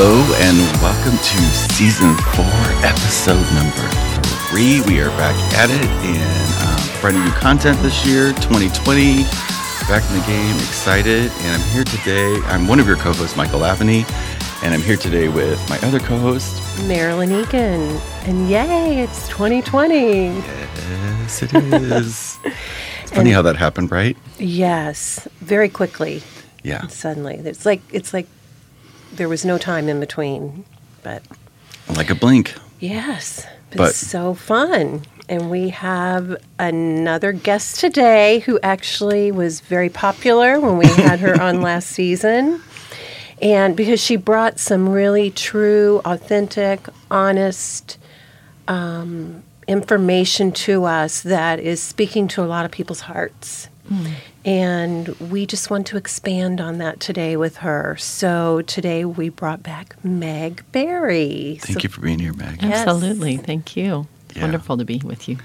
Hello and welcome to season four, episode number three. We are back at it and um, brand new content this year, 2020. Back in the game, excited, and I'm here today. I'm one of your co-hosts, Michael Aveney, and I'm here today with my other co-host, Marilyn Egan. And yay, it's 2020. Yes, it is. it's funny how that happened, right? Yes, very quickly. Yeah. Suddenly, it's like it's like there was no time in between. But Like a blink. yes, it's But- so fun. And we have another guest today who actually was very popular when we had her on last season. And because she brought some really true, authentic, honest um, information to us that is speaking to a lot of people's hearts. And we just want to expand on that today with her. So today we brought back Meg Berry. Thank you for being here, Meg. Yes. Absolutely. Thank you. Yeah. Wonderful to be with you.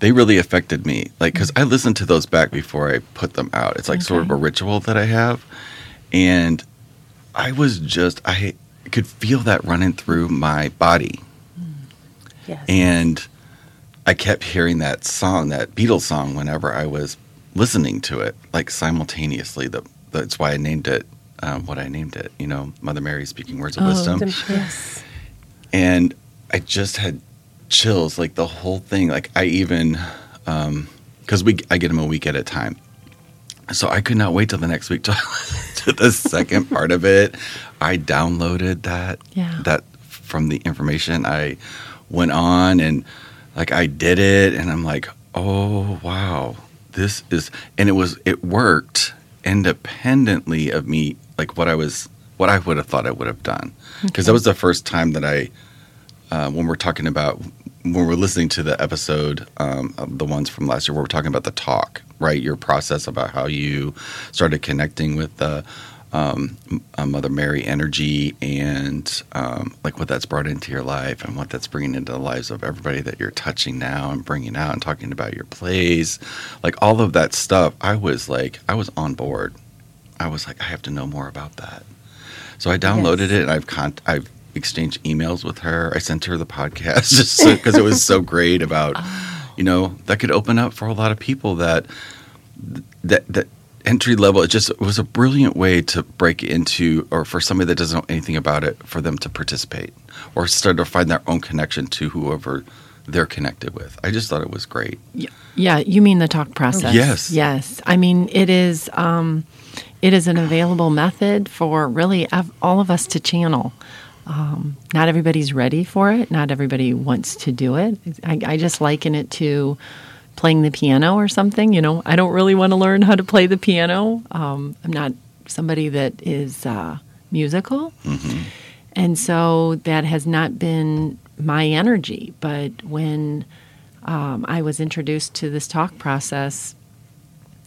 they really affected me. Like, because I listened to those back before I put them out. It's like sort of a ritual that I have. And I was just, I could feel that running through my body. Yes. And I kept hearing that song, that Beatles song, whenever I was listening to it, like simultaneously. The, that's why I named it um, what I named it, you know, Mother Mary speaking words of Oh, wisdom. Yes. and I just had chills, like the whole thing. Like I even, because we I get them a week at a time, so I could not wait till the next week to, to the second part of it. I downloaded that Yeah. that from the information. I went on and like I did it, and I'm like, oh wow, this is, and it was it worked independently of me, like what I was, what I would have thought I would have done, because that was the first time that I uh, when we're talking about when we're listening to the episode, um, of the ones from last year, where we're talking about the talk, right? Your process about how you started connecting with the um, uh, Mother Mary energy and um, like what that's brought into your life and what that's bringing into the lives of everybody that you're touching now and bringing out and talking about your plays, like all of that stuff. I was like, I was on board. I was like, I have to know more about that. So I downloaded Yes. it and I've con- I've exchanged emails with her. I sent her the podcast just because it was so great about you know that could open up for a lot of people that that that entry level it just was a brilliant way to break into or for somebody that doesn't know anything about it for them to participate or start to find their own connection to whoever they're connected with. I just thought it was great. Yeah, you mean the talk process? Yes. Yes. I mean, it is. Um, it is an available method for really all of us to channel. Um, not everybody's ready for it. Not everybody wants to do it. I, I just liken it to playing the piano or something. You know, I don't really want to learn how to play the piano. Um, I'm not somebody that is uh, musical. And so that has not been my energy. But when um, I was introduced to this talk process,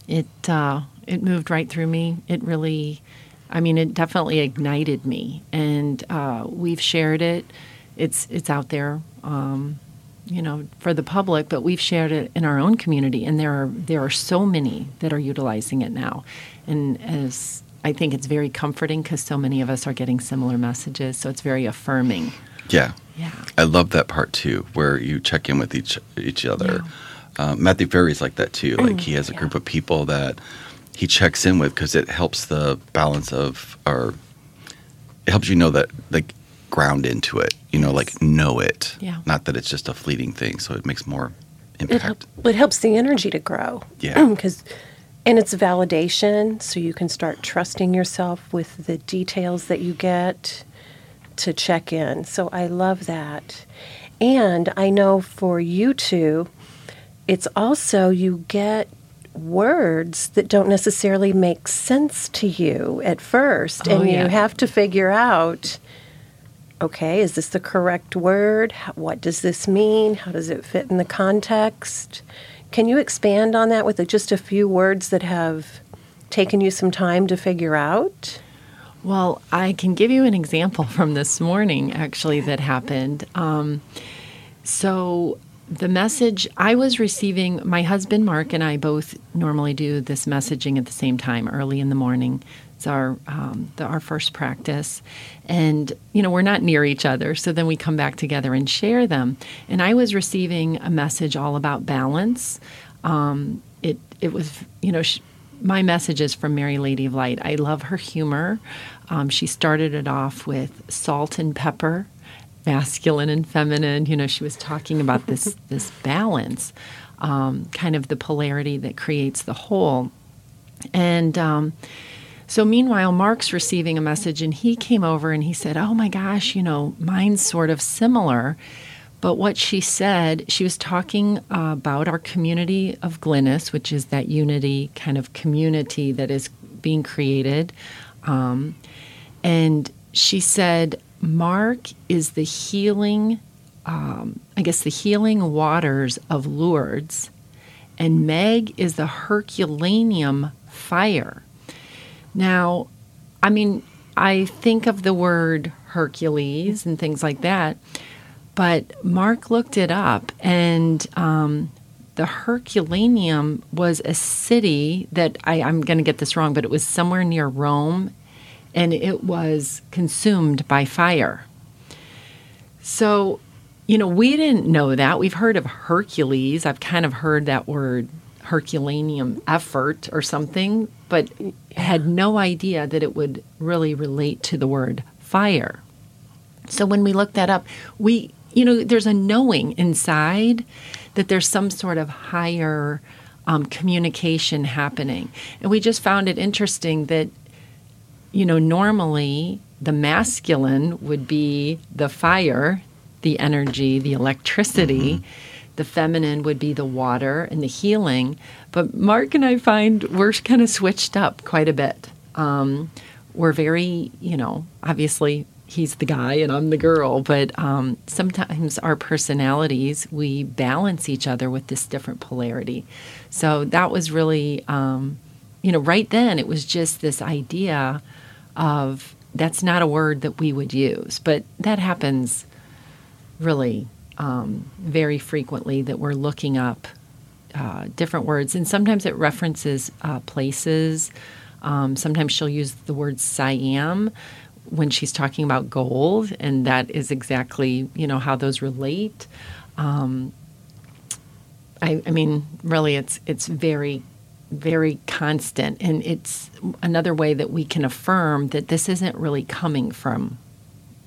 it uh, it moved right through me. It really, I mean, it definitely ignited me, and uh, we've shared it. It's it's out there, um, you know, for the public, but we've shared it in our own community, and there are there are so many that are utilizing it now, and as I think it's very comforting because so many of us are getting similar messages, so it's very affirming. Yeah. Yeah. I love that part too, where you check in with each each other. Um, Matthew Ferry's like that too. Like he has a group of people that he checks in with because it helps the balance of, our. it helps you know that like ground into it. You know, like know it. Yeah. Not that it's just a fleeting thing. So it makes more impact. help, it helps the energy to grow. Yeah. Because, and it's validation, so you can start trusting yourself with the details that you get to check in. So I love that. And I know for you two, it's also you get words that don't necessarily make sense to you at first. Oh, and yeah. you have to figure out okay, is this the correct word? What does this mean? How does it fit in the context? Can you expand on that with just a few words that have taken you some time to figure out? Well, I can give you an example from this morning, actually, that happened. Um, so, the message I was receiving, my husband Mark and I both normally do this messaging at the same time, early in the morning. It's our um, the, our first practice, and you know we're not near each other, so then we come back together and share them. And I was receiving a message all about balance. Um, it it was you know. Sh- my message is from Mary Lady of Light. I love her humor. Um, she started it off with salt and pepper, masculine and feminine. You know, she was talking about this this balance, um, kind of the polarity that creates the whole. And um, so, meanwhile, Mark's receiving a message, and he came over and he said, "Oh my gosh, you know, mine's sort of similar." But what she said, she was talking uh, about our community of Glynis, which is that unity kind of community that is being created. Um, and she said, Mark is the healing, um, I guess, the healing waters of Lourdes, and Meg is the Herculaneum fire. Now, I mean, I think of the word Hercules and things like that but Mark looked it up, and um, the Herculaneum was a city that I, I'm going to get this wrong, but it was somewhere near Rome, and it was consumed by fire. So, you know, we didn't know that. We've heard of Hercules. I've kind of heard that word Herculaneum effort or something, but had no idea that it would really relate to the word fire. So when we looked that up, we you know, there's a knowing inside that there's some sort of higher um, communication happening. And we just found it interesting that, you know, normally the masculine would be the fire, the energy, the electricity. Mm-hmm. The feminine would be the water and the healing. But Mark and I find we're kind of switched up quite a bit. Um, we're very, you know, obviously he's the guy and I'm the girl. But um, sometimes our personalities, we balance each other with this different polarity. So that was really, um, you know, right then it was just this idea of that's not a word that we would use, but that happens really um, very frequently that we're looking up uh, different words, and sometimes it references uh, places. Um, sometimes she'll use the word Siam, when she's talking about gold, and that is exactly you know how those relate. Um, I, I mean, really, it's it's very very constant, and it's another way that we can affirm that this isn't really coming from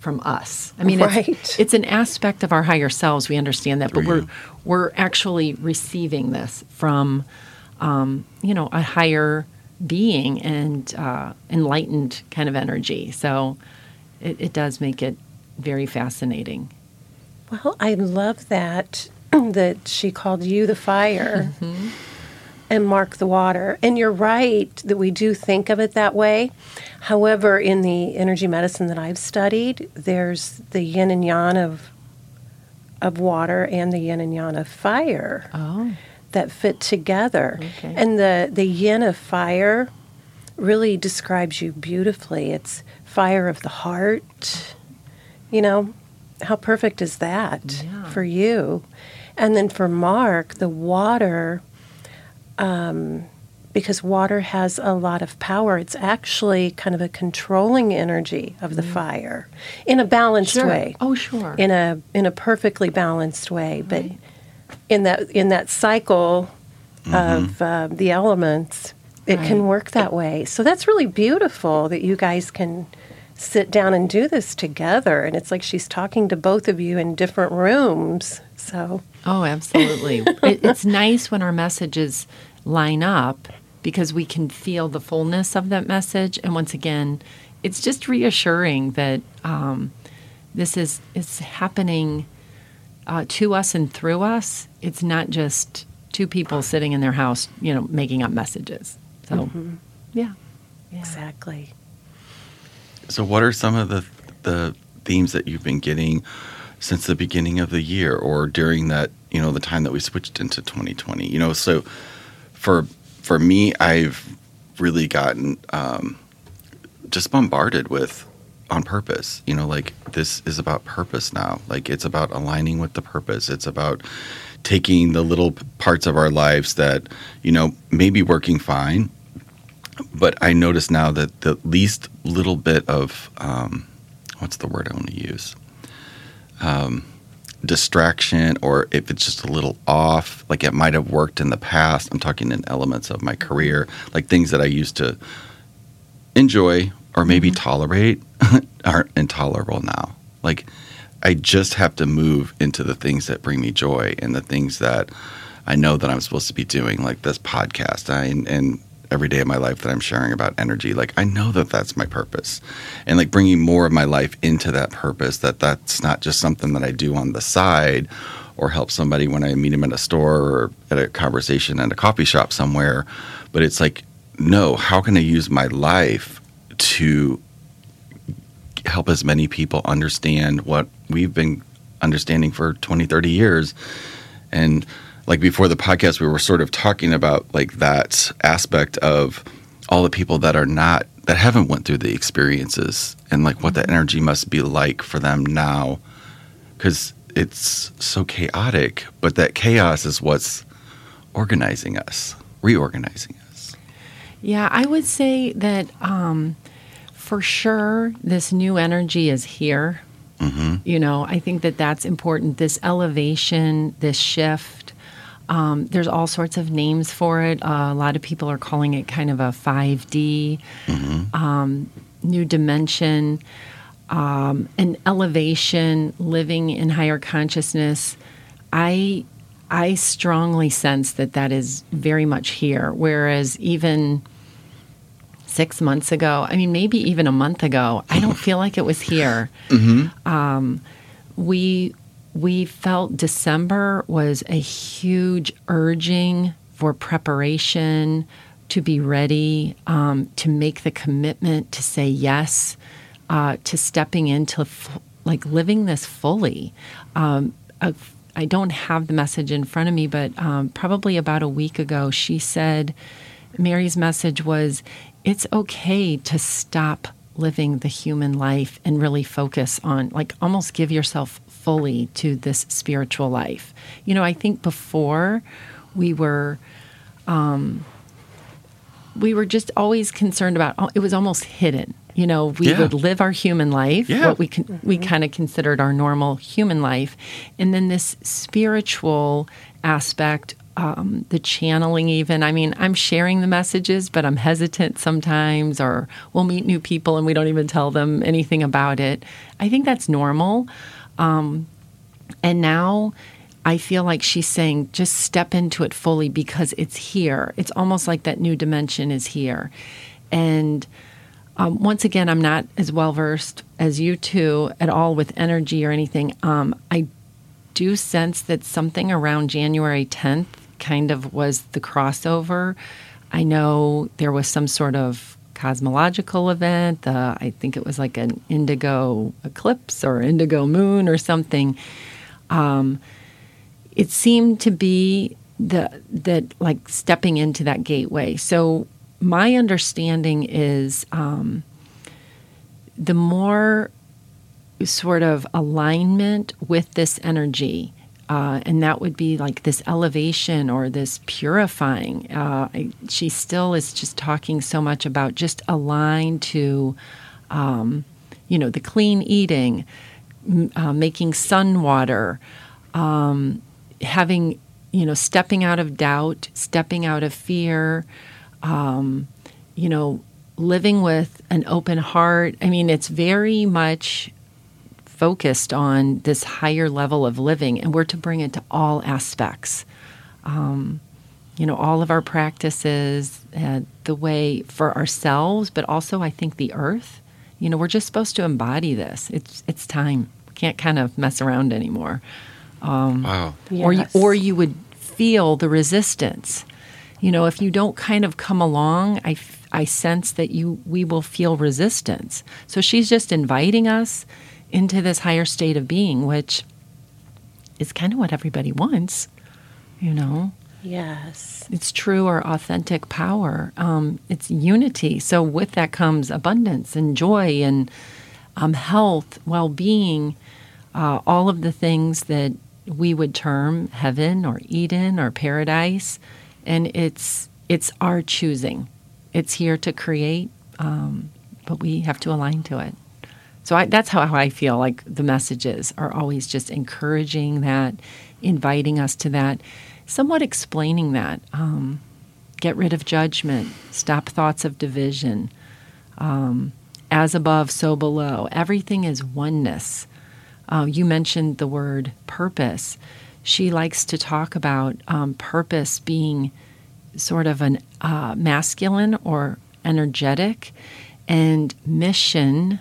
from us. I mean, right. it's, it's, an aspect of our higher selves. We understand that, but we're we're actually receiving this from, um, you know, a higher being and uh, enlightened kind of energy. So it, it, does make it very fascinating. Well, I love that that she called you the fire mm-hmm. And Mark the water. And you're right that we do think of it that way. However, in the energy medicine that I've studied, there's the yin and yang of of water and the yin and yang of fire. Oh that fit together. Okay. And the, the yin of fire really describes you beautifully. It's fire of the heart. You know, how perfect is that yeah. for you? And then for Mark, the water, um, because water has a lot of power, it's actually kind of a controlling energy of the mm. fire in a balanced sure. way. Oh, sure. In a in a perfectly balanced way, right. but in that in that cycle mm-hmm. of uh, the elements, it right. can work that way. So that's really beautiful that you guys can sit down and do this together. And it's like she's talking to both of you in different rooms. So oh, absolutely. it, it's nice when our messages line up because we can feel the fullness of that message. And once again, it's just reassuring that um, this is it's happening uh, to us and through us. It's not just two people sitting in their house, you know, making up messages. So, mm-hmm. yeah. yeah. exactly. So, what are some of the the themes that you've been getting since the beginning of the year, or during that, you know, the time that we switched into 2020? You know, so for for me, I've really gotten um, just bombarded with on purpose. You know, like this is about purpose now. Like it's about aligning with the purpose. It's about taking the little parts of our lives that, you know, may be working fine but I notice now that the least little bit of um, what's the word I want to use? Um, distraction or if it's just a little off like it might have worked in the past i'm talking in elements of my career like things that i used to enjoy or maybe Mm-hmm. tolerate aren't intolerable now. Like i just have to move into the things that bring me joy and the things that i know that i'm supposed to be doing like this podcast. I, and, and every day of my life that i'm sharing about energy like i know that that's my purpose. And like bringing more of my life into that purpose that that's not just something that i do on the side or help somebody when i meet them at a store or at a conversation at a coffee shop somewhere but it's like no how can i use my life to help as many people understand what we've been understanding for 20 30 years? And like before the podcast we were sort of talking about like that aspect of all the people that are not that haven't went through the experiences and like what that energy must be like for them now because it's so chaotic but that chaos is what's organizing us reorganizing us Yeah, I would say that um, for sure this new energy is here. You know, I think that that's important. This elevation, this shift. Um, there's all sorts of names for it. Uh, a lot of people are calling it kind of a 5D, um, new dimension, um, an elevation, living in higher consciousness. I I strongly sense that that is very much here. Whereas even six months ago, I mean, maybe even a month ago, I don't feel like it was here. Um, we we felt December was a huge urging for preparation to be ready, um, to make the commitment to say yes, uh, to stepping into f- like living this fully. Um, a- I don't have the message in front of me, but um, probably about a week ago, she said, Mary's message was, it's okay to stop living the human life and really focus on, like, almost give yourself fully to this spiritual life. You know, I think before we were we were just always concerned about it was almost hidden you know we Yeah. would live our human life Yeah. what we con- we kind of considered our normal human life and then this spiritual aspect um, the channeling even i mean i'm sharing the messages but i'm hesitant sometimes or we'll meet new people and we don't even tell them anything about it i think that's normal and now I feel like she's saying, just step into it fully because it's here. It's almost like that new dimension is here. And um, once again, I'm not as well versed as you two at all with energy or anything. Um, I do sense that something around January 10th kind of was the crossover. I know there was some sort of cosmological event. I think it was like an indigo eclipse or indigo moon or something it seemed to be the that like stepping into that gateway. So my understanding is um, the more sort of alignment with this energy. Uh, and that would be like this elevation or this purifying. Uh, I, she still is just talking so much about just align to, um, you know, the clean eating, m- uh, making sun water, having you know stepping out of doubt stepping out of fear um, you know living with an open heart i mean it's very much focused on this higher level of living and we're to bring it to all aspects um, you know all of our practices uh, the way for ourselves but also i think the earth you know we're just supposed to embody this it's it's time can't kind of mess around anymore wow or you, Yes. or you would feel the resistance. You know, if you don't kind of come along, I I sense that you we will feel resistance. So she's just inviting us into this higher state of being, which is kind of what everybody wants. You know, Yes. it's true or authentic power. Um, it's unity. So with that comes abundance and joy and um, health, well-being, uh, all of the things that we would term heaven or Eden or paradise, and it's it's our choosing. it's here to create, um, but we have to align to it. So I, that's how, how I feel like the messages are always just encouraging that, inviting us to that, somewhat explaining that. Um, get rid of judgment, stop thoughts of division. Um, as above, so below. Everything is oneness. Uh, you mentioned the word purpose. She likes to talk about um, purpose being sort of an uh, masculine or energetic, and mission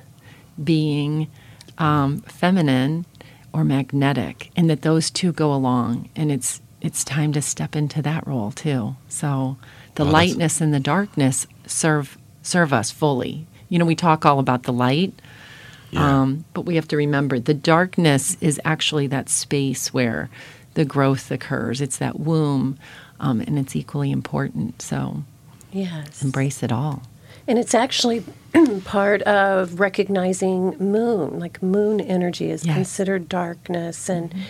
being um, feminine or magnetic, and that those two go along. And it's it's time to step into that role too. So the well, lightness and the darkness serve serve us fully. You know, we talk all about the light, yeah. um, but we have to remember the darkness is actually that space where the growth occurs. It's that womb, um, and it's equally important. So, yes, embrace it all. And it's actually part of recognizing moon, like moon energy is yes. considered darkness, and mm-hmm.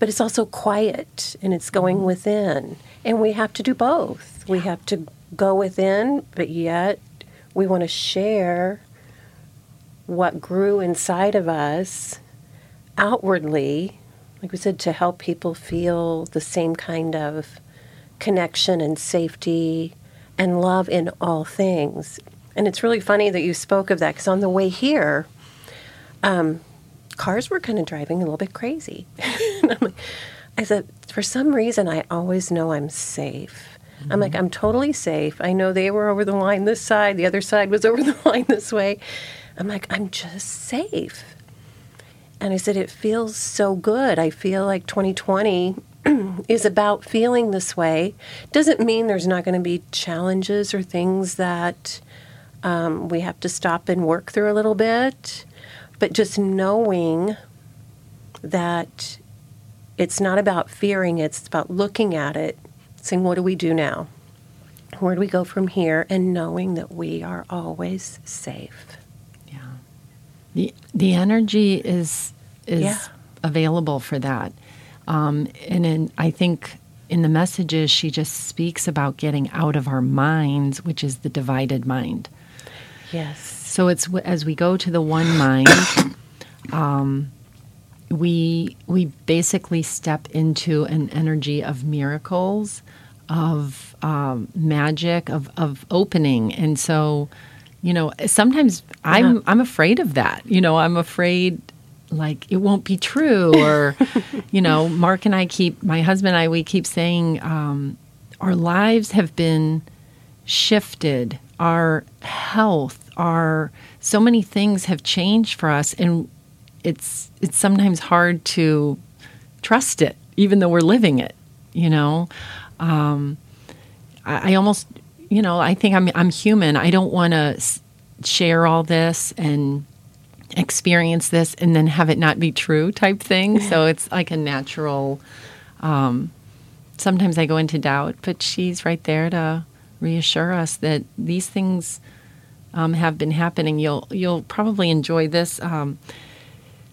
but it's also quiet and it's going mm-hmm. within, and we have to do both. Yeah. We have to go within, but yet we want to share what grew inside of us outwardly, like we said, to help people feel the same kind of connection and safety and love in all things. And it's really funny that you spoke of that because on the way here, um, cars were kind of driving a little bit crazy. like, I said, for some reason, I always know I'm safe. Mm-hmm. I'm like, I'm totally safe. I know they were over the line this side, the other side was over the line this way. I'm like, I'm just safe. And I said, it feels so good. I feel like 2020 is about feeling this way. Doesn't mean there's not going to be challenges or things that um, we have to stop and work through a little bit, but just knowing that it's not about fearing, it, it's about looking at it, saying, What do we do now? Where do we go from here? And knowing that we are always safe. Yeah. The, the energy is, is yeah. available for that. Um, and in, I think in the messages, she just speaks about getting out of our minds, which is the divided mind. Yes. So it's as we go to the one mind, um, we we basically step into an energy of miracles, of um, magic, of of opening, and so, you know, sometimes I'm yeah. I'm afraid of that. You know, I'm afraid like it won't be true, or you know, Mark and I keep my husband and I we keep saying um, our lives have been shifted our health, our so many things have changed for us, and it's it's sometimes hard to trust it, even though we're living it. You know, um, I, I, almost, you know, I think I'm I'm human. I don't want to s- share all this and experience this and then have it not be true type thing. so it's like a natural. Um, sometimes I go into doubt, but she's right there to reassure us that these things um, have been happening. You'll you'll probably enjoy this. Um,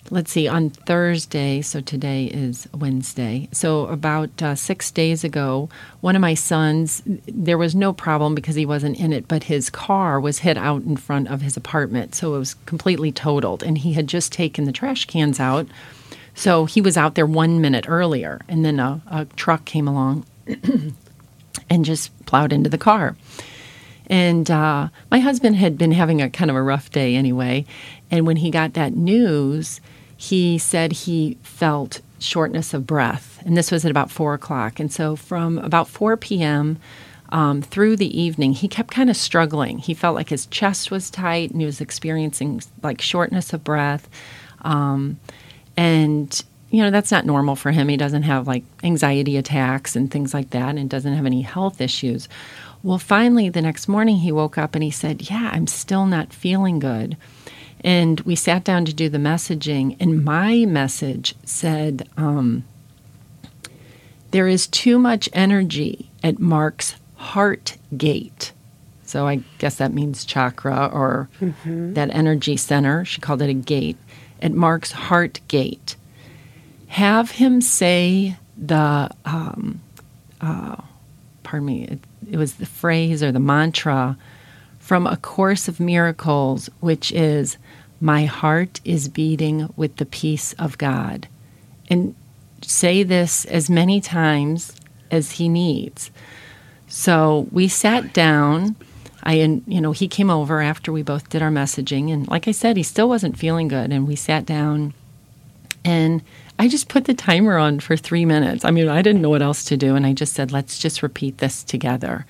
let's see, on Thursday, so today is Wednesday. So, about uh, six days ago, one of my sons, there was no problem because he wasn't in it, but his car was hit out in front of his apartment. So, it was completely totaled. And he had just taken the trash cans out. So, he was out there one minute earlier. And then a, a truck came along and just plowed into the car. And uh, my husband had been having a kind of a rough day anyway. And when he got that news, he said he felt shortness of breath. And this was at about four o'clock. And so from about 4 p.m. Um, through the evening, he kept kind of struggling. He felt like his chest was tight and he was experiencing like shortness of breath. Um, and you know, that's not normal for him. He doesn't have like anxiety attacks and things like that and doesn't have any health issues. Well, finally, the next morning he woke up and he said, Yeah, I'm still not feeling good. And we sat down to do the messaging, and my message said, um, There is too much energy at Mark's heart gate. So I guess that means chakra or mm-hmm. that energy center. She called it a gate at Mark's heart gate have him say the, um, uh, pardon me, it, it was the phrase or the mantra from A Course of Miracles, which is My heart is beating with the peace of God. And say this as many times as he needs. So we sat down. I, you know, he came over after we both did our messaging, and like I said, he still wasn't feeling good. And we sat down, and I just put the timer on for three minutes. I mean, I didn't know what else to do, and I just said, "Let's just repeat this together,"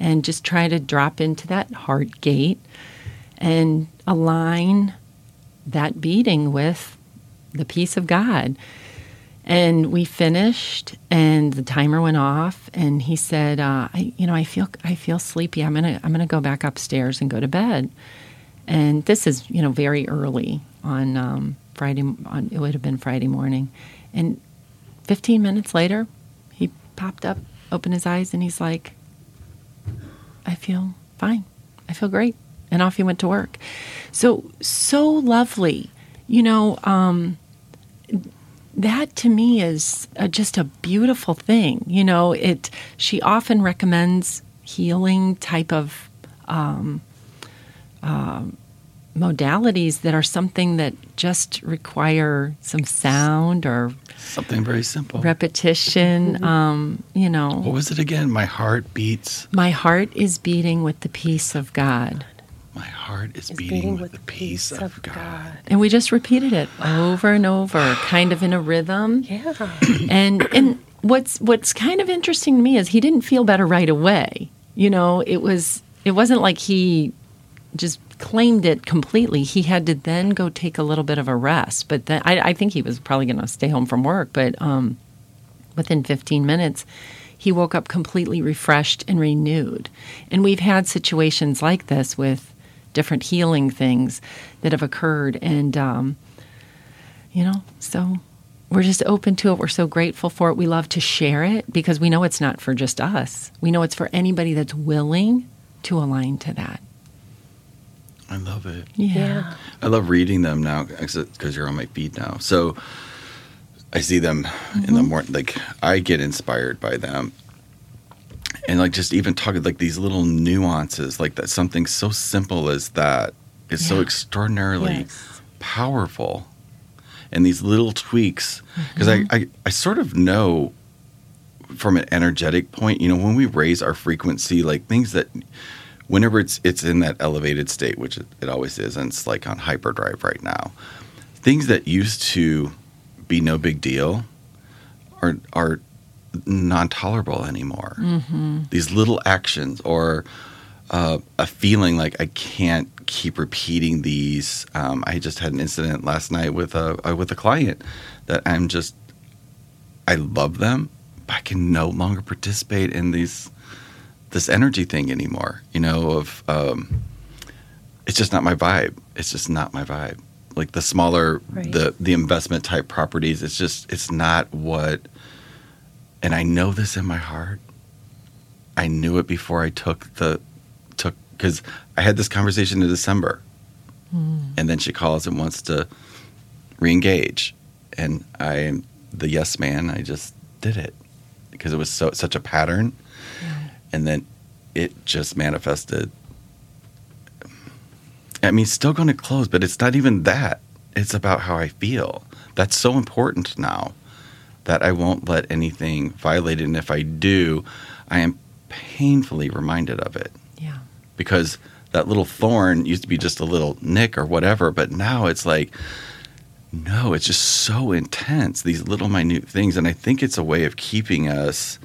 and just try to drop into that heart gate and align that beating with the peace of God. And we finished, and the timer went off. And he said, uh, I, "You know, I feel I feel sleepy. I'm gonna I'm gonna go back upstairs and go to bed." And this is you know very early on um, Friday. On it would have been Friday morning, and 15 minutes later, he popped up, opened his eyes, and he's like, "I feel fine. I feel great." And off he went to work. So so lovely, you know. Um, that to me is a, just a beautiful thing. You know, it. She often recommends healing type of um, uh, modalities that are something that just require some sound or something very simple repetition. Um, you know, what was it again? My heart beats. My heart is beating with the peace of God. My heart is, is beating, beating, with, the peace, of, of God. God. And we just repeated it over and over, kind of in a rhythm. Yeah. And and what's what's kind of interesting to me is he didn't feel better right away. You know, it was it wasn't like he just claimed it completely. He had to then go take a little bit of a rest. But then I, I think he was probably going to stay home from work. But um, within 15 minutes, he woke up completely refreshed and renewed. And we've had situations like this with different healing things that have occurred. And, um, you know, so we're just open to it. We're so grateful for it. We love to share it because we know it's not for just us. We know it's for anybody that's willing to align to that. I love it. Yeah. yeah. I love reading them now because you're on my feed now. So I see them mm-hmm. in the mm-hmm. morning. Like I get inspired by them and like just even talking like these little nuances like that something so simple as that is yeah. so extraordinarily yes. powerful and these little tweaks because mm-hmm. I, I i sort of know from an energetic point you know when we raise our frequency like things that whenever it's it's in that elevated state which it, always is and it's like on hyperdrive right now things that used to be no big deal are are non tolerable anymore. Mm-hmm. These little actions or uh, a feeling like I can't keep repeating these. Um, I just had an incident last night with a uh, with a client that I'm just I love them, but I can no longer participate in these this energy thing anymore. You know, of um, it's just not my vibe. It's just not my vibe. Like the smaller right. the the investment type properties, it's just it's not what and I know this in my heart. I knew it before I took the took because I had this conversation in December, mm. and then she calls and wants to reengage, and I am the yes man. I just did it because it was so such a pattern. And then it just manifested. I mean, still going to close, but it's not even that. It's about how I feel. That's so important now that I won't let anything violate it. And if I do, I am painfully reminded of it. Yeah. Because that little thorn used to be just a little nick or whatever, but now it's like, no, it's just so intense, these little minute things. And I think it's a way of keeping us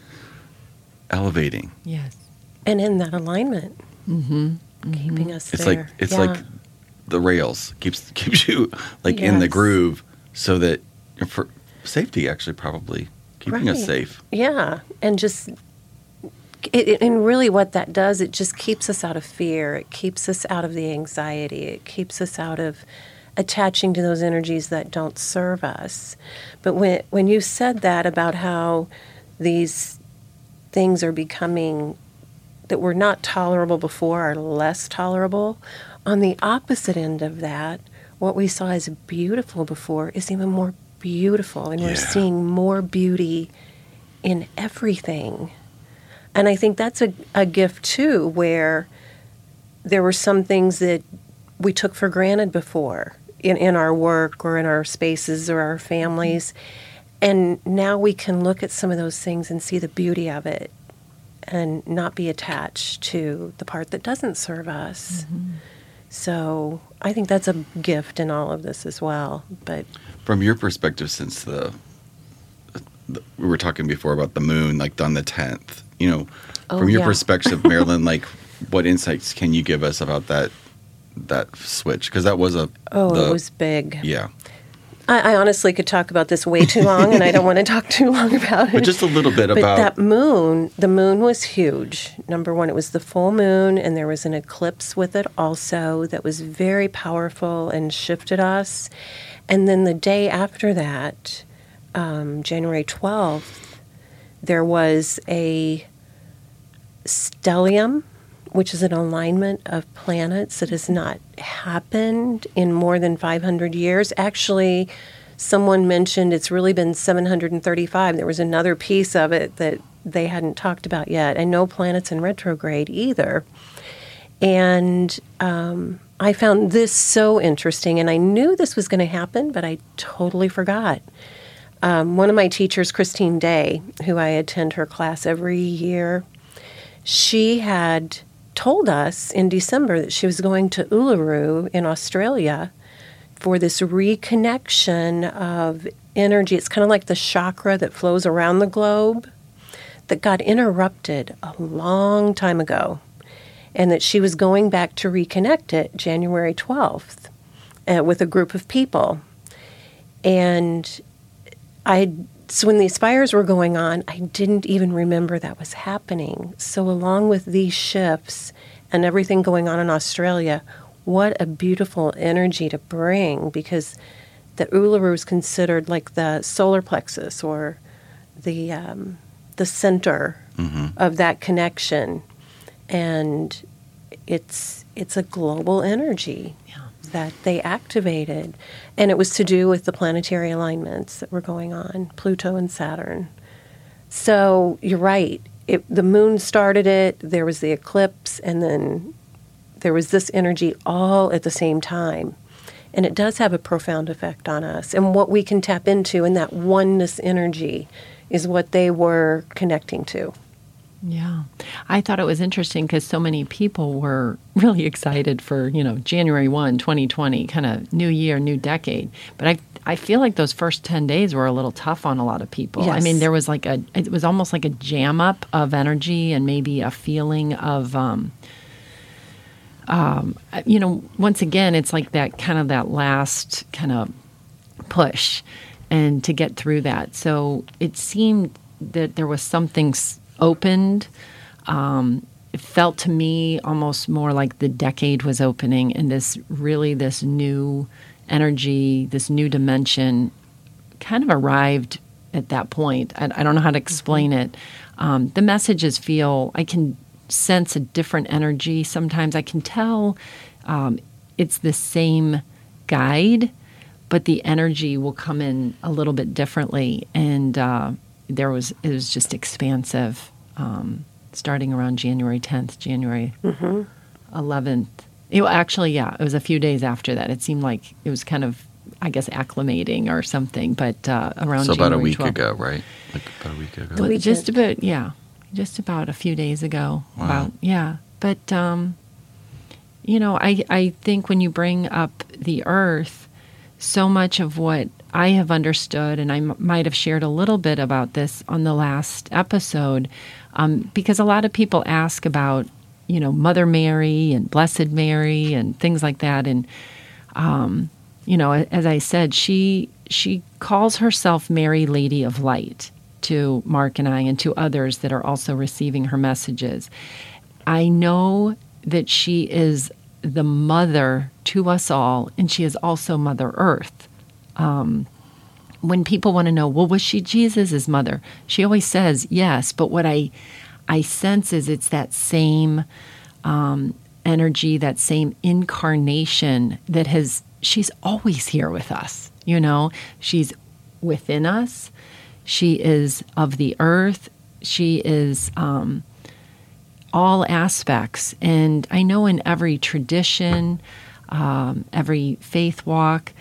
elevating. Yes. And in that alignment. Mm-hmm. Keeping us it's there. like it's yeah. like the rails keeps keeps you like yes. in the groove so that for safety, actually, probably keeping right. us safe. Yeah, and just it, and really what that does, it just keeps us out of fear. It keeps us out of the anxiety. It keeps us out of attaching to those energies that don't serve us. But when when you said that about how these things are becoming that were not tolerable before are less tolerable, on the opposite end of that, what we saw as beautiful before is even more beautiful and yeah. we're seeing more beauty in everything. And I think that's a, a gift too, where there were some things that we took for granted before in, in our work or in our spaces or our families. And now we can look at some of those things and see the beauty of it and not be attached to the part that doesn't serve us. Mm-hmm. So I think that's a gift in all of this as well. But From your perspective, since the, the we were talking before about the moon, like on the tenth, you know, Oh, from your yeah. perspective, Marilyn, like what insights can you give us about that that switch? Because that was a oh, the- it was big. yeah, I, I honestly could talk about this way too long, and I don't want to talk too long about it. but just a little bit But about that moon, the moon was huge. Number one, it was the full moon, and there was an eclipse with it also that was very powerful and shifted us. And then the day after that, um, January 12th, there was a stellium, which is an alignment of planets that has not happened in more than 500 years. Actually, someone mentioned it's really been 735. There was another piece of it that they hadn't talked about yet, and no planets in retrograde either. And um, I found this so interesting, and I knew this was going to happen, but I totally forgot. Um, one of my teachers, Christine Day, who I attend her class every year, she had told us in December that she was going to Uluru in Australia for this reconnection of energy. It's kind of like the chakra that flows around the globe that got interrupted a long time ago, and that she was going back to reconnect it January 12th uh, with a group of people. And I so when these fires were going on, I didn't even remember that was happening. So along with these shifts and everything going on in Australia, what a beautiful energy to bring because the Uluru is considered like the solar plexus or the um, the center of that connection, and it's it's a global energy that they activated, and it was to do with the planetary alignments that were going on, Pluto and Saturn. So you're right. It, the moon started it. There was the eclipse, and then there was this energy all at the same time. And it does have a profound effect on us. And what we can tap into in that oneness energy is what they were connecting to. Yeah. I thought it was interesting because so many people were really excited for, you know, January 1, 2020, kind of new year, new decade. But I I feel like those first 10 days were a little tough on a lot of people. I mean, there was like a it was almost like a jam up of energy and maybe a feeling of um um, you know, once again, it's like that kind of that last kind of push and to get through that. So it seemed that there was something s- opened. Um, it felt to me almost more like the decade was opening and this really this new energy, this new dimension kind of arrived at that point. I, I don't know how to explain it. Um, the messages feel, I can sense a different energy. Sometimes I can tell um, it's the same guide, but the energy will come in a little bit differently. And uh, there was, it was just expansive um, starting around January 10th, January 11th. It, well, actually, yeah, it was a few days after that. It seemed like it was kind of, I guess, acclimating or something. But uh, around so about a week 12th. ago, right? Like about a week ago. The Well, just about, yeah, just about a few days ago. Wow. About yeah, but um, you know, I I think when you bring up the Earth, so much of what I have understood, and I m- might have shared a little bit about this on the last episode, um, because a lot of people ask about you know Mother Mary and Blessed Mary and things like that, and um, you know, as I said, she she calls herself Mary Lady of Light to Mark and I and to others that are also receiving her messages. I know that she is the mother to us all, and she is also Mother Earth. Um, when people want to know, well, was she Jesus' mother? She always says yes, but what I I sense is it's that same um, energy, that same incarnation that has, she's always here with us. You know, she's within us. She is of the earth. She is um, all aspects. And I know in every tradition, um, every faith walk,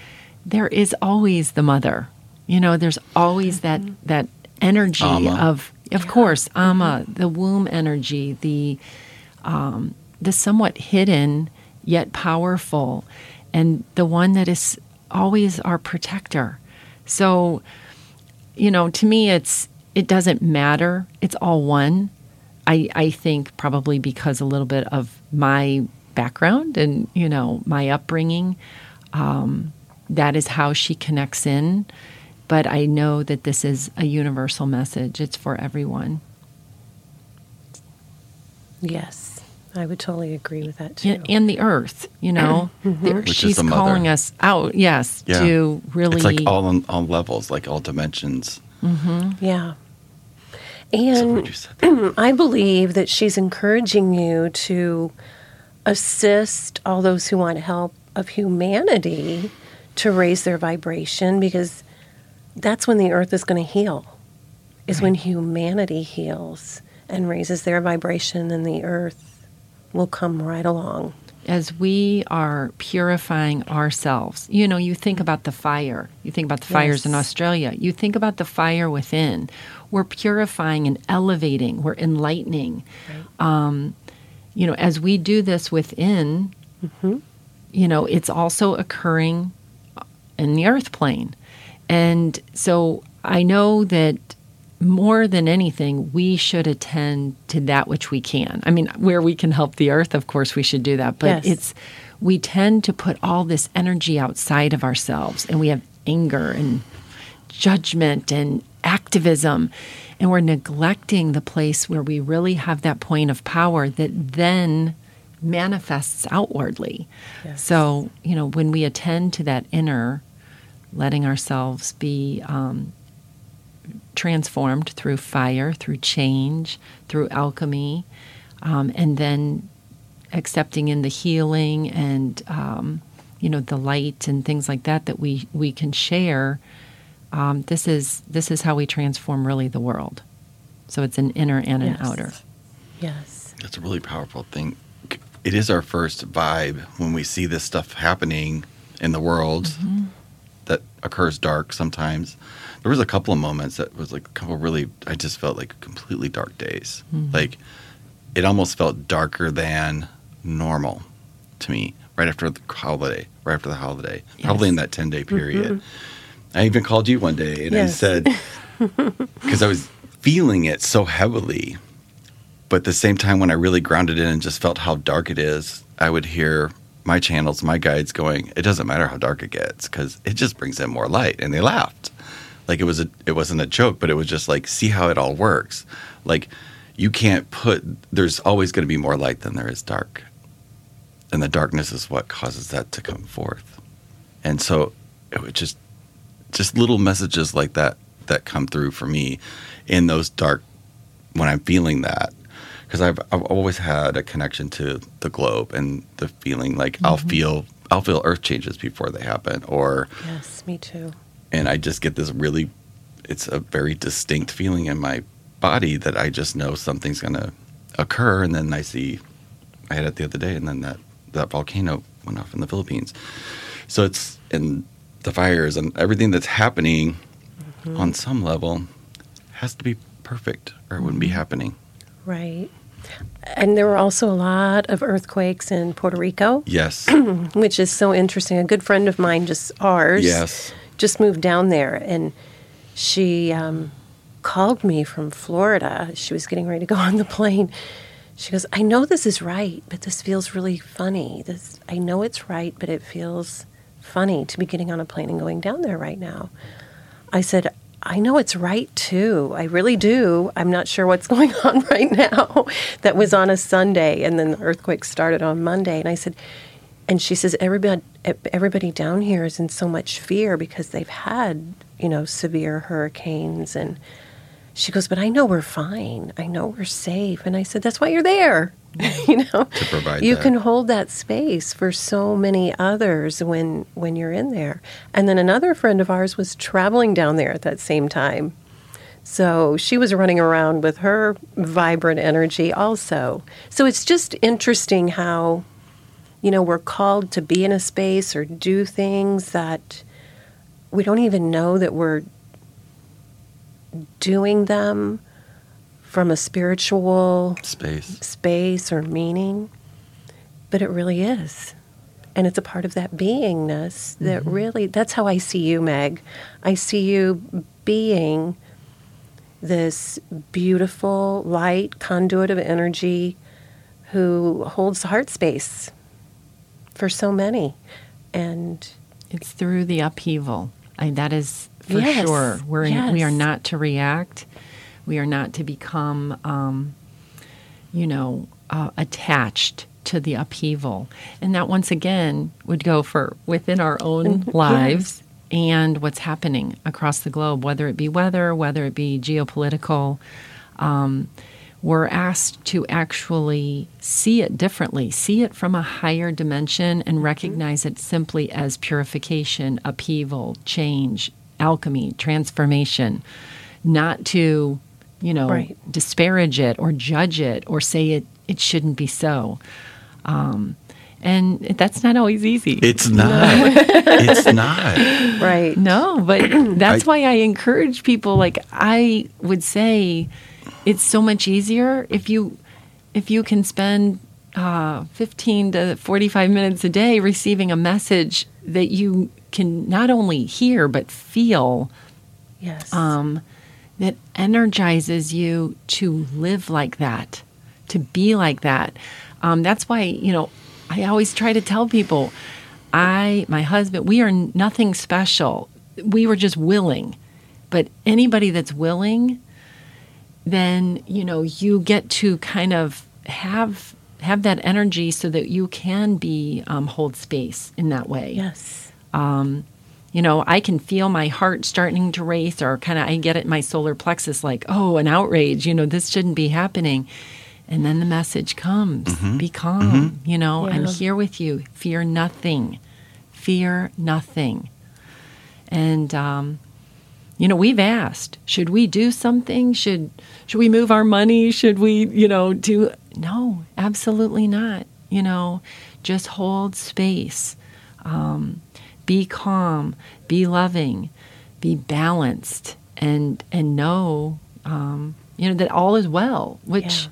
there is always the mother. You know, there's always that that energy Amma. of, of course, ama, the womb energy, the um, the somewhat hidden yet powerful, and the one that is always our protector. So, you know, to me, it's it doesn't matter. It's all one. I I think probably because a little bit of my background and you know my upbringing, um, that is how she connects in. But I know that this is a universal message. It's for everyone. Yes, I would totally agree with that too. and, and the earth you know mm-hmm. The- Which is she's calling us out yes Yeah. to really It's like all on all levels, like all dimensions. Mm-hmm. yeah. And what you said there. I believe that she's encouraging you to assist all those who want help of humanity to raise their vibration because that's when the earth is going to heal. Is when humanity heals and raises their vibration and the earth will come right along. as we are purifying ourselves you know you think about the fire you think about the fires in australia you think about the fire within. We're purifying and elevating we're enlightening. Um, you know as we do this within you know it's also occurring in the earth plane and so i know that more than anything, we should attend to that which we can. I mean, where we can help the earth, of course, we should do that. But Yes. it's, we tend to put all this energy outside of ourselves and we have anger and judgment and activism. And we're neglecting the place where we really have that point of power that then manifests outwardly. Yes. So, you know, when we attend to that inner, letting ourselves be um, transformed through fire, through change, through alchemy, um, and then accepting in the healing and um, you know the light and things like that that we we can share. Um, this is this is how we transform really the world. So it's an inner and an Yes. outer. Yes. That's a really powerful thing. It is our first vibe when we see this stuff happening in the world that occurs dark sometimes. There was a couple of moments that was like a couple really I just felt like completely dark days. Hmm. Like it almost felt darker than normal to me right after the holiday, right after the holiday, probably in that 10 day mm-hmm. period. I even called you one day and I said, because I was feeling it so heavily, but at the same time, when I really grounded in and just felt how dark it is, I would hear my channels, my guides going, "It doesn't matter how dark it gets because it just brings in more light." And they laughed, like it was a, it wasn't a joke, but it was just like, see how it all works. Like you can't put. There's always going to be more light than there is dark, and the darkness is what causes that to come forth. And so it was just, just little messages like that that come through for me in those dark when I'm feeling that because I've I've always had a connection to the globe and the feeling like I'll mm-hmm. feel I'll feel earth changes before they happen or Yes, me too. and I just get this really it's a very distinct feeling in my body that I just know something's going to occur and then I see I had it the other day and then that that volcano went off in the Philippines. So it's and the fires and everything that's happening mm-hmm. on some level has to be perfect or it wouldn't be mm-hmm. happening. Right. And there were also a lot of earthquakes in Puerto Rico, Yes. which is so interesting. A good friend of mine, just ours, yes. just moved down there, and she um, called me from Florida. She was getting ready to go on the plane. She goes, "I know this is right, but this feels really funny. This, I know it's right, but it feels funny to be getting on a plane and going down there right now." I said, I know it's right too. I really do. I'm not sure what's going on right now. that was on a Sunday, and then the earthquake started on Monday. And I said, and she says, everybody, everybody down here is in so much fear because they've had, you know, severe hurricanes. And she goes, but I know we're fine. I know we're safe. And I said, that's why you're there. you know, To provide you that. can hold that space for so many others when when you're in there. And then another friend of ours was traveling down there at that same time. So she was running around with her vibrant energy also. So it's just interesting how, you know, we're called to be in a space or do things that we don't even know that we're doing them from a spiritual Space. space or meaning, but it really is. And it's a part of that beingness that mm-hmm. really, that's how I see you, Meg. I see you being this beautiful, light conduit of energy who holds heart space for so many. And It's through the upheaval. I, that is for Yes, sure. We're in, we are not to react. We are not to become, um, you know, uh, attached to the upheaval. And that once again would go for within our own lives and what's happening across the globe, whether it be weather, whether it be geopolitical. Um, we're asked to actually see it differently, see it from a higher dimension, and recognize it simply as purification, upheaval, change, alchemy, transformation, not to, you know, Right. disparage it or judge it or say it, it shouldn't be so. Um, and that's not always easy. It's not. it's not. right. No, but that's I- why I encourage people. Like I would say, it's so much easier if you if you can spend uh, fifteen to forty five minutes a day receiving a message that you can not only hear but feel Yes. um, that energizes you to live like that, to be like that. Um, that's why, you know, I always try to tell people, I, my husband, we are nothing special. We were just willing. But anybody that's willing, then, you know, you get to kind of have have that energy so that you can be um, hold space in that way yes. You know, I can feel my heart starting to race, or kind of I get it in my solar plexus, like, oh, an outrage, you know, this shouldn't be happening. And then the message comes be calm, you know, I'm here with you. Fear nothing. Fear nothing. And, um, you know, we've asked, should we do something? Should should we move our money? Should we, you know, do no, absolutely not. You know, just hold space. Um, be calm, be loving, be balanced, and and know, um, you know, that all is well. Which Yeah.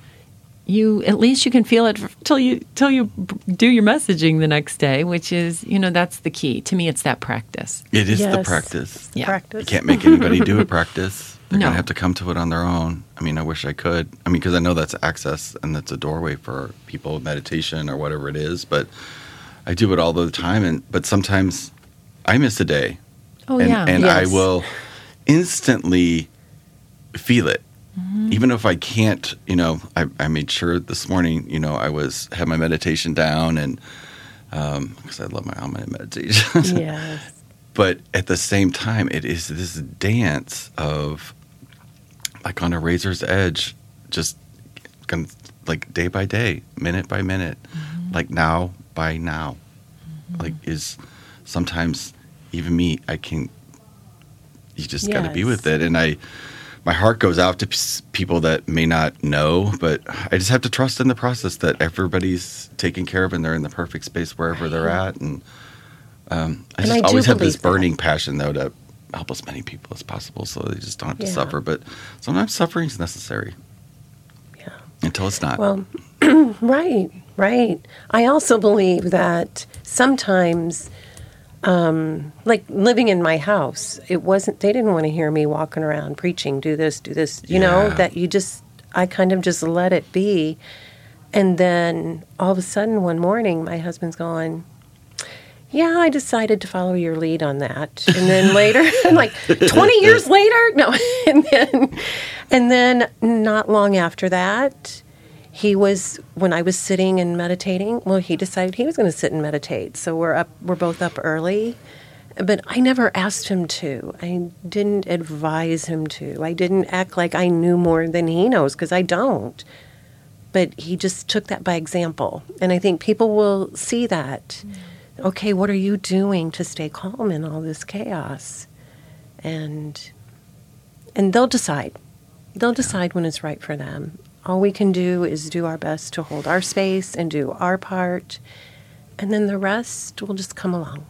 you at least you can feel it till you till you do your messaging the next day. Which is, you know, that's the key to me. It's that practice. It is the Yes. practice. Yeah. Practice. You can't make anybody do a practice. They're No. gonna have to come to it on their own. I mean, I wish I could. I mean, because I know that's access and that's a doorway for people meditation or whatever it is. But I do it all the time, and but sometimes I miss a day, Oh and, yeah, and I will instantly feel it. Mm-hmm. Even if I can't, you know, I, I made sure this morning, you know, I was had my meditation down, and um, because I love my Alma meditation, yes. but at the same time it is this dance of like on a razor's edge just con- like day by day minute by minute mm-hmm. like now by now like mm-hmm. is sometimes even me i can you just got to be with it and i my heart goes out to p- people that may not know but i just have to trust in the process that everybody's taken care of and they're in the perfect space wherever they're at and um, I And just I always have this believe that. burning passion, though, to help as many people as possible, so they just don't have to Yeah. suffer. But sometimes suffering is necessary Yeah. until it's not. Well, right, right. I also believe that sometimes, um, like living in my house, it wasn't, they didn't want to hear me walking around preaching, do this, do this, you know, that you just, I kind of just let it be. And then all of a sudden one morning, my husband's going, yeah, I decided to follow your lead on that. And then later, like 20 years later, no. And then, and then not long after that, he was when I was sitting and meditating. Well, he decided he was going to sit and meditate. So we're up. We're both up early, but I never asked him to. I didn't advise him to. I didn't act like I knew more than he knows because I don't. But he just took that by example, and I think people will see that. Mm. Okay, what are you doing to stay calm in all this chaos? And and they'll decide. They'll decide when it's right for them. All we can do is do our best to hold our space and do our part, and then the rest will just come along.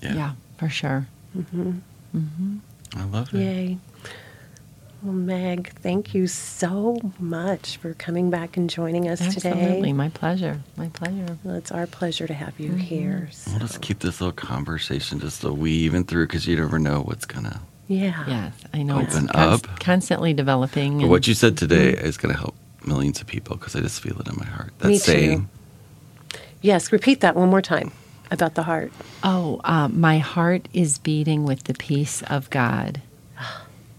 Yeah, for sure. Mm-hmm. Mm-hmm. I love it. Yay. Well, Meg, thank you so much for coming back and joining us Absolutely. today. Absolutely, my pleasure. My pleasure. Well, it's our pleasure to have you mm-hmm. here. So. We'll just keep this little conversation just a weaving through because you never know what's gonna. Yeah. Yes, I know Open it's const- up. constantly developing. But and- what you said today is gonna help millions of people because I just feel it in my heart. That Me too. saying, Yes, repeat that one more time about the heart. Oh, uh, my heart is beating with the peace of God.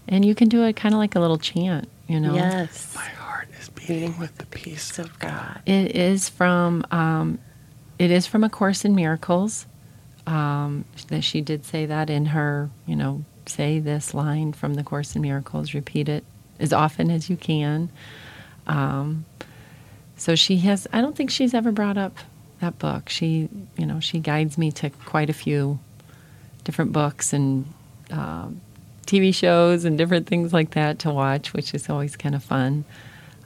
And you can do it kind of like a little chant, you know? Yes. my heart is beating with the peace of God. It is from um, it is from a course in miracles. Um, that she did say that in her, you know, say this line from the course in miracles. Repeat it as often as you can. Um, so she has. I don't think she's ever brought up that book. She, you know, she guides me to quite a few different books and um, TV shows and different things like that to watch, which is always kind of fun.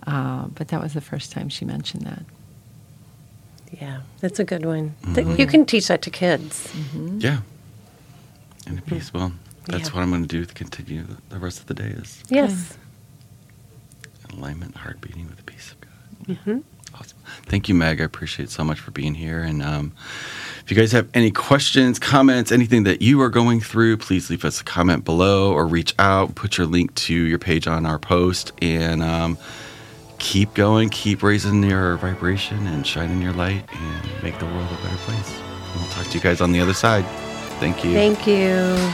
Uh, but that was the first time she mentioned that. Yeah, that's a good one. Th- You can teach that to kids. Yeah. And a peace. Well, that's Yeah. what I'm going to do to continue the rest of the day is Yes. alignment, heart beating with the peace of God. Awesome. Thank you, Meg. I appreciate so much for being here. And um, if you guys have any questions, comments, anything that you are going through, please leave us a comment below or reach out. Put your link to your page on our post and um, keep going, keep raising your vibration and shining your light and make the world a better place. And we'll talk to you guys on the other side. Thank you. Thank you.